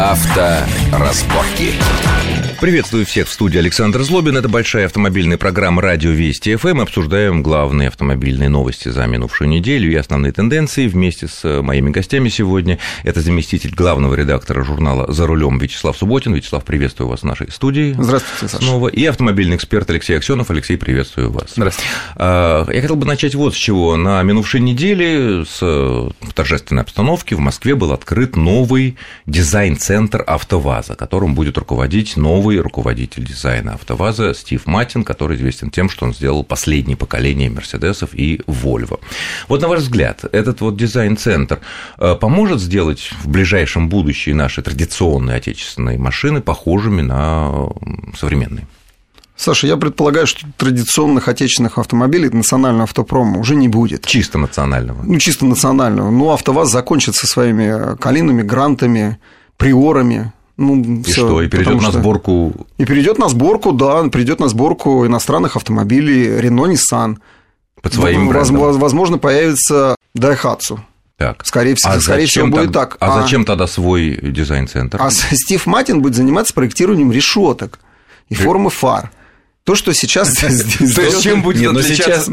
Авторазборки. Приветствую всех в студии Александр Злобин. Это большая автомобильная программа «Радио Вести ФМ». Мы обсуждаем главные автомобильные новости за минувшую неделю и основные тенденции вместе с моими гостями сегодня. Это заместитель главного редактора журнала «За рулем» Вячеслав Субботин. Вячеслав, приветствую вас в нашей студии. Здравствуйте, Саша. Снова. И автомобильный эксперт Алексей Аксенов. Алексей, приветствую вас. Здравствуйте. А, я хотел бы начать вот с чего. На минувшей неделе с торжественной обстановки в Москве был открыт новый дизайн-центр «АвтоВАЗа», которым будет руководить новый новый руководитель дизайна АвтоВАЗа Стив Матин, который известен тем, что он сделал последнее поколение Мерседесов и Вольво. Вот на ваш взгляд, этот вот дизайн-центр э, поможет сделать в ближайшем будущем наши традиционные отечественные машины похожими на современные? Саша, я предполагаю, что традиционных отечественных автомобилей национального автопрома уже не будет. Чисто национального. Ну, чисто национального. Ну, АвтоВАЗ закончит со своими калинами, грантами, приорами, ну, и что, и перейдет на сборку? И перейдет на сборку, да, перейдет на сборку иностранных автомобилей Renault, Nissan. Под своим брендом. Возможно, появится Daihatsu. Так. Скорее всего, а скорее всего будет так. А, а зачем тогда свой дизайн-центр? А Стив Матин будет заниматься проектированием решеток и формы фар. То, что сейчас Зачем будет Нет, но сейчас,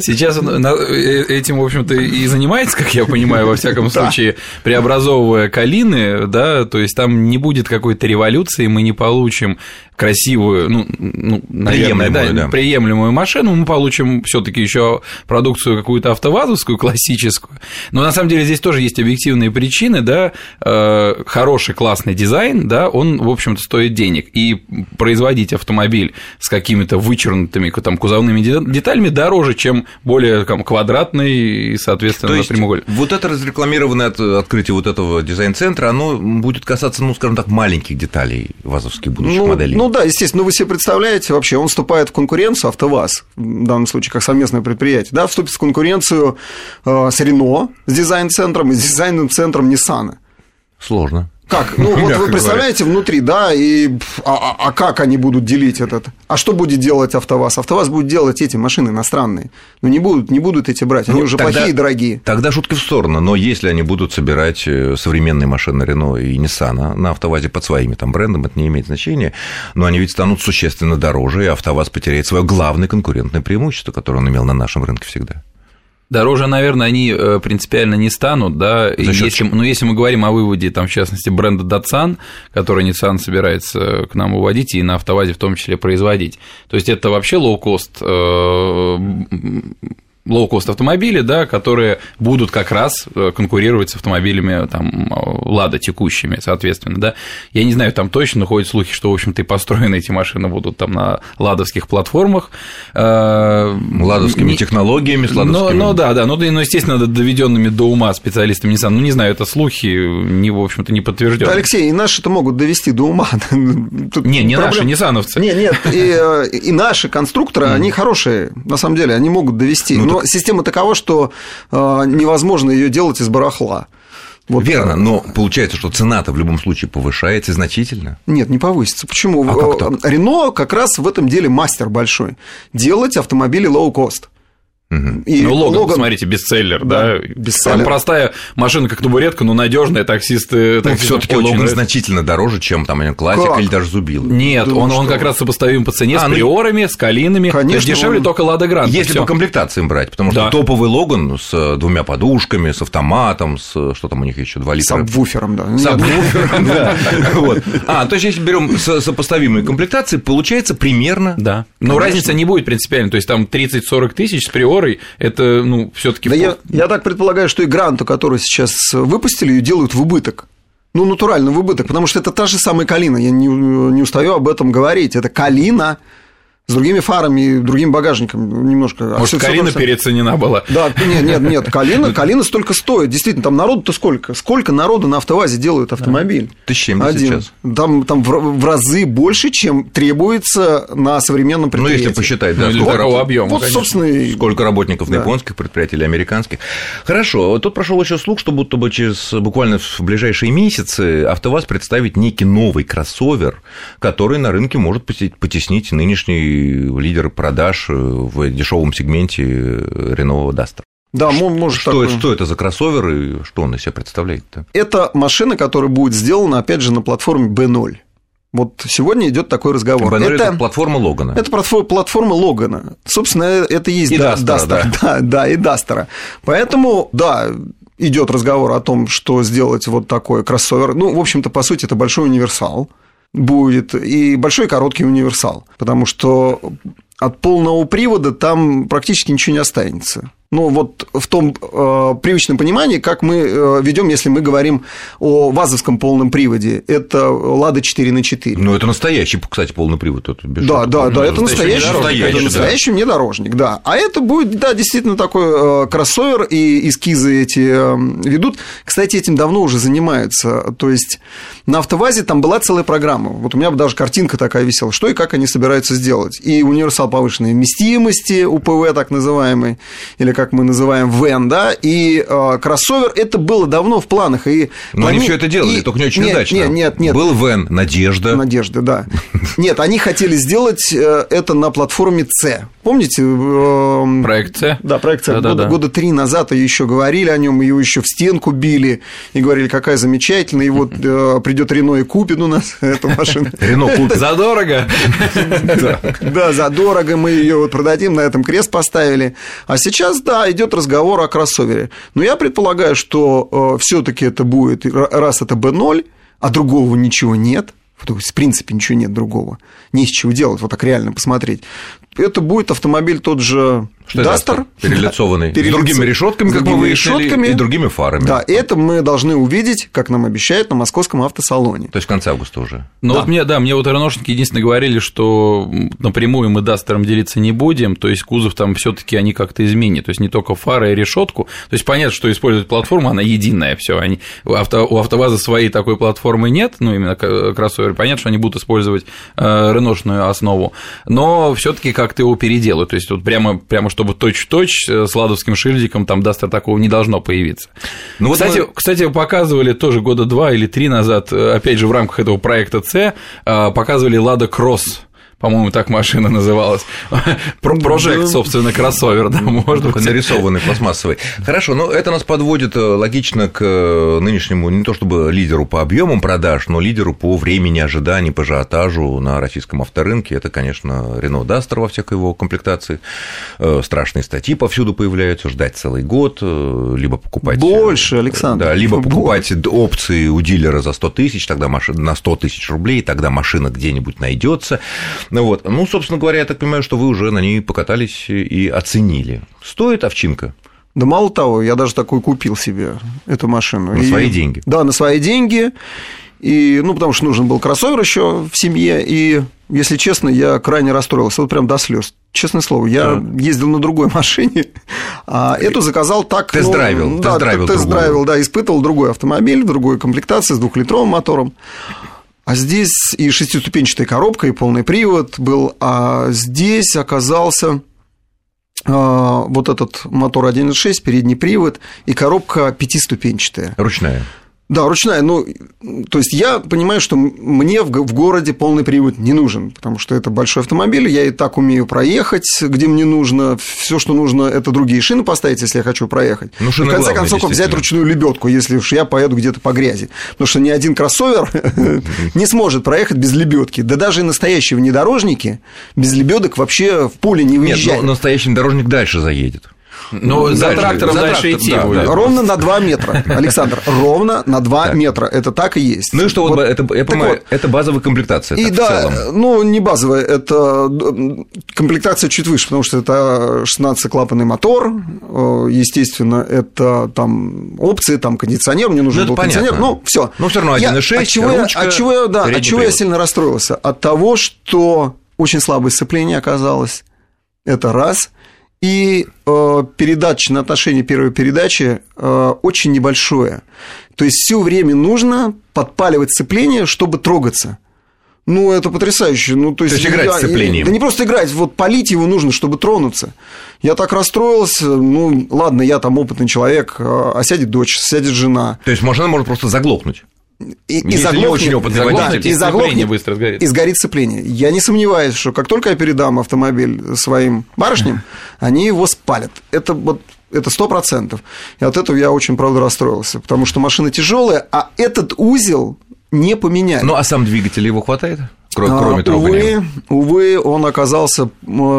сейчас он э, этим, в общем-то, и занимается, как я понимаю, во всяком случае, преобразовывая калины, да, то есть там не будет какой-то революции, мы не получим красивую, ну, ну наверное, приемлемую, да, да. приемлемую машину, мы получим все таки еще продукцию какую-то автовазовскую, классическую. Но на самом деле здесь тоже есть объективные причины, да, э, хороший, классный дизайн, да, он, в общем-то, стоит денег. И производить автомобиль с какими-то вычернутыми там, кузовными деталями дороже, чем более там, квадратный и, соответственно, То есть, прямоугольный. Вот это разрекламированное открытие вот этого дизайн-центра, оно будет касаться, ну, скажем так, маленьких деталей вазовских будущих ну, моделей. Ну, да, естественно, ну вы себе представляете, вообще он вступает в конкуренцию, АвтоВАЗ, в данном случае как совместное предприятие, да, вступит в конкуренцию э, с Рено, с дизайн-центром и с дизайн-центром Nissan. Сложно. Как? Ну, вот вы представляете говоря. внутри, да, и а, а, а как они будут делить этот? А что будет делать АвтоВАЗ? АвтоВАЗ будет делать эти машины иностранные. Ну, не будут, не будут эти брать, они ну, уже тогда, плохие и дорогие. Тогда шутки в сторону, но если они будут собирать э, современные машины Рено и Nissan на АвтоВАЗе под своими там брендом, это не имеет значения, но они ведь станут существенно дороже, и АвтоВАЗ потеряет свое главное конкурентное преимущество, которое он имел на нашем рынке всегда. Дороже, наверное, они э, принципиально не станут, да, если, ну, если мы говорим о выводе, там, в частности, бренда Datsun, который Nissan собирается к нам выводить и на автовазе в том числе производить. То есть это вообще лоу-кост э, лоу-кост автомобили, да, которые будут как раз э, конкурировать с автомобилями там Лада текущими, соответственно, да. Я не знаю, там точно ходят слухи, что, в общем-то, и построены эти машины будут там на ладовских платформах. Э, ладовскими не... технологиями, с ладовскими... Ну, ну да, да, ну, ну, естественно, доведенными до ума специалистами Nissan. Ну, не знаю, это слухи, не, в общем-то, не подтверждены. Алексей, и наши-то могут довести до ума. Тут не, не проблем... наши, ниссановцы. Не, нет, и, э, и наши конструкторы, они хорошие, на самом деле, они могут довести. Ну, но система такова, что э, невозможно ее делать из барахла. Вот. Верно, но получается, что цена-то в любом случае повышается значительно. Нет, не повысится. Почему? А как так? Рено как раз в этом деле мастер большой. Делать автомобили low-cost. И ну, Логан, Логан, смотрите, бестселлер, да. да? Бестселлер. Там простая машина, как табуретка, но надежная, таксисты. Ну, все-таки Логан нравится. значительно дороже, чем там классика как? или даже Зубил. Нет, Думаю, он, он как раз сопоставим по цене а, с ну, приорами, с калинами. Конечно. Дешевле он... только Лада Гранта. Если по комплектациям брать, потому что да. топовый Логан с двумя подушками, с автоматом, с что там у них еще два литра. С обвуфером, да. С обвуфером, да. А, то есть, если берем сопоставимые комплектации, получается примерно. Да. Но разница не будет принципиально. То есть там 30-40 тысяч с приором Флорой, это, ну, все таки Да я, я так предполагаю, что и Гранту, которую сейчас выпустили, ее делают в убыток. Ну, натурально в убыток, потому что это та же самая Калина, я не, не устаю об этом говорить. Это Калина, с другими фарами и другим багажником немножко. Может, а Калина переоценена была? Да, нет, нет, нет, Калина, Калина столько стоит. Действительно, там народу-то сколько? Сколько народу на автовазе делают автомобиль? Тысяч семьдесят сейчас. Там, там в, разы больше, чем требуется на современном предприятии. Ну, если посчитать, да, ну, сколько, объема, вот, собственно, сколько работников да. на японских предприятиях или американских. Хорошо, тут прошел еще слух, что будто бы через буквально в ближайшие месяцы АвтоВАЗ представит некий новый кроссовер, который на рынке может потеснить нынешний лидер продаж в дешевом сегменте Renault Duster. Да, может что, что это за кроссовер и что он из себя представляет-то? Это машина, которая будет сделана, опять же, на платформе B0. Вот сегодня идет такой разговор. B0 это, это платформа Логана. Это платформа Логана. Собственно, это есть и Дастера, Duster, да. да, да, и Дастера. Поэтому, да, идет разговор о том, что сделать вот такой кроссовер. Ну, в общем-то, по сути, это большой универсал будет и большой короткий универсал, потому что от полного привода там практически ничего не останется ну, вот в том э, привычном понимании, как мы э, ведем, если мы говорим о вазовском полном приводе. Это Лада 4 на 4. Ну, это настоящий, кстати, полный привод. Это да, да, да, это настоящий, настоящий, это настоящий да. внедорожник, да. А это будет, да, действительно такой э, кроссовер, и эскизы эти э, ведут. Кстати, этим давно уже занимаются. То есть на автовазе там была целая программа. Вот у меня даже картинка такая висела, что и как они собираются сделать. И универсал повышенной вместимости, УПВ так называемый, или как мы называем вен, да, и э, кроссовер, это было давно в планах. И Но плани... они все это делали, и... только не очень нет, удачно. Нет, нет, нет. Был вен, Надежда. Надежда, да. Нет, они хотели сделать э, это на платформе C. Помните? Эм, проект C? Да, проект C. года, года три назад еще говорили о нем, ее еще в стенку били и говорили, какая замечательная, и вот э, придет Рено и купит у нас эту машину. Рено купит. Задорого? Да, задорого мы ее вот продадим, на этом крест поставили. А сейчас, да, идет разговор о кроссовере. Но я предполагаю, что э, все-таки это будет, раз это B0, а другого ничего нет, в принципе, ничего нет другого. Не из чего делать, вот так реально посмотреть это будет автомобиль тот же что Дастер. Перелицованный. Да, с другими решетками, как мы выяснили, решетками. и другими фарами. Да, это мы должны увидеть, как нам обещают, на московском автосалоне. То есть в конце августа уже. Ну да. вот мне, да, мне вот РНОшники единственное говорили, что напрямую мы Дастером делиться не будем, то есть кузов там все таки они как-то изменят, то есть не только фары и решетку. То есть понятно, что используют платформу, она единая, все. Они, у, авто, у АвтоВАЗа своей такой платформы нет, ну именно кроссовер. Понятно, что они будут использовать э, реношную основу, но все таки как-то его переделают. То есть вот прямо, прямо чтобы точь-в-точь э, с ладовским шильдиком там Дастер такого не должно появиться. Ну, кстати, вот мы... кстати, показывали тоже года два или три назад, э, опять же, в рамках этого проекта С, э, показывали Лада Кросс по-моему, так машина называлась. Прожект, собственно, кроссовер, да, может быть. нарисованный пластмассовый. Хорошо, но это нас подводит э, логично к э, нынешнему, не то чтобы лидеру по объемам продаж, но лидеру по времени ожиданий, по ажиотажу на российском авторынке. Это, конечно, Рено Дастер во всех его комплектации. Э, страшные статьи повсюду появляются, ждать целый год, либо покупать... Больше, Александр. Да, либо покупать опции у дилера за 100 тысяч, тогда машина на 100 тысяч рублей, тогда машина где-нибудь найдется. Ну вот, ну, собственно говоря, я так понимаю, что вы уже на ней покатались и оценили. Стоит овчинка? Да мало того, я даже такой купил себе эту машину. На и... свои деньги? Да, на свои деньги. И, ну, потому что нужен был кроссовер еще в семье, и, если честно, я крайне расстроился, вот прям до слез. Честное слово, я да. ездил на другой машине, а эту заказал так... Тест-драйвил, ну, тест-драйвил, да, тест-драйвил, да, испытывал другой автомобиль в другой комплектации с двухлитровым мотором. А здесь и шестиступенчатая коробка, и полный привод был, а здесь оказался а, вот этот мотор 1.6, передний привод и коробка пятиступенчатая. Ручная. Да, ручная. Ну, то есть я понимаю, что мне в, в городе полный привод не нужен, потому что это большой автомобиль, я и так умею проехать, где мне нужно. Все, что нужно, это другие шины поставить, если я хочу проехать. Ну, шины в конце главное, концов, взять ручную лебедку, если уж я поеду где-то по грязи. Потому что ни один кроссовер не сможет проехать без лебедки. Да даже и настоящие внедорожники без лебедок вообще в поле не выезжают. Нет, но настоящий внедорожник дальше заедет. Ну, за дальше, трактором за дальше трактор, идти да, будет. Да. Ровно на 2 метра, Александр, ровно на 2 так. метра. Это так и есть. Ну и что, вот, это, я понимаю, вот. это базовая комплектация. И да, ну, не базовая, это комплектация чуть выше, потому что это 16-клапанный мотор, э, естественно, это там опции, там кондиционер, мне нужен ну, был понятно. кондиционер, ну, все. Ну, все равно 1.6, от чего, ручка, от чего, да, от чего я сильно расстроился? От того, что очень слабое сцепление оказалось. Это раз – и э, передаточное отношение первой передачи э, очень небольшое. То есть все время нужно подпаливать сцепление, чтобы трогаться. Ну, это потрясающе. Ну, то есть, то есть играть я, с цеплением. Да не просто играть, вот полить его нужно, чтобы тронуться. Я так расстроился, ну, ладно, я там опытный человек, а, а сядет дочь, сядет жена. То есть машина может просто заглохнуть? И, и заглохнет, да, и, заглохнет быстро сгорит. и сгорит сцепление. Я не сомневаюсь, что как только я передам автомобиль своим барышням, они его спалят. Это вот Это сто процентов. И от этого я очень, правда, расстроился, потому что машина тяжелая, а этот узел не поменять. Ну, а сам двигатель его хватает? Кроме, кроме а, увы, увы, он оказался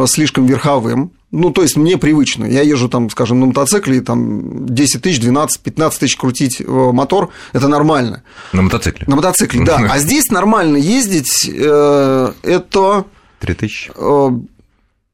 слишком верховым. Ну, то есть мне привычно. Я езжу там, скажем, на мотоцикле, там 10 тысяч, 12, 15 тысяч крутить э, мотор, это нормально. На мотоцикле? На мотоцикле, да. А здесь нормально ездить, э, это... 3 тысячи?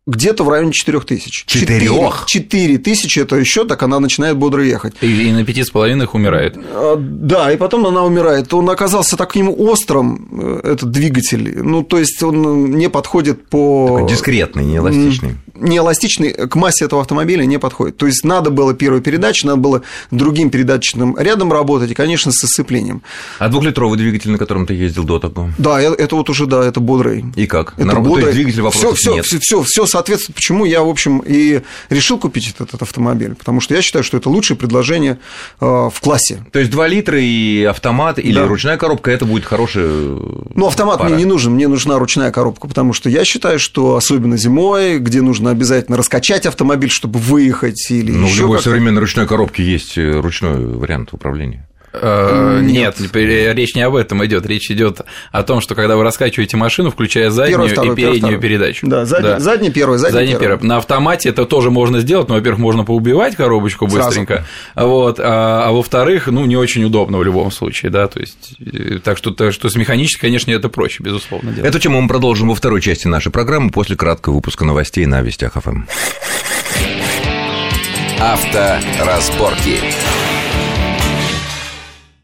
Где-то в районе 4 тысяч. 4? 4 тысячи – это еще так она начинает бодро ехать. И, и на пяти с половиной умирает. А, да, и потом она умирает. Он оказался таким острым, э, этот двигатель. Ну, то есть он не подходит по… Такой дискретный, неэластичный. Неэластичный к массе этого автомобиля не подходит. То есть надо было первую передачу, надо было другим передаточным рядом работать, и, конечно, с сцеплением. А двухлитровый двигатель, на котором ты ездил до такого? Да, э, это вот уже, да, это бодрый. И как? Это бодрый. То есть двигатель вопросов всё, всё, нет? Все, все, все соответственно, почему я, в общем, и решил купить этот, этот автомобиль, потому что я считаю, что это лучшее предложение э, в классе. То есть 2 литра и автомат или да. ручная коробка это будет хорошая. Ну, автомат пара. мне не нужен, мне нужна ручная коробка, потому что я считаю, что особенно зимой, где нужно обязательно раскачать автомобиль, чтобы выехать или ну, в любой современной ручной коробке есть э, ручной вариант управления. Э, нет, нет, речь не об этом идет. Речь идет о том, что когда вы раскачиваете машину, включая заднюю первый, второй, и переднюю первый, передачу. Да, задний, да. задний первый, задний, задний первый. первый. На автомате это тоже можно сделать, но, во-первых, можно поубивать коробочку быстренько, Сразу. вот, а, а во-вторых, ну, не очень удобно в любом случае, да, то есть, э, так что, так что с механической, конечно, это проще, безусловно. Делать. Эту тему мы продолжим во второй части нашей программы после краткого выпуска новостей на Вестях ФМ. Авторазборки.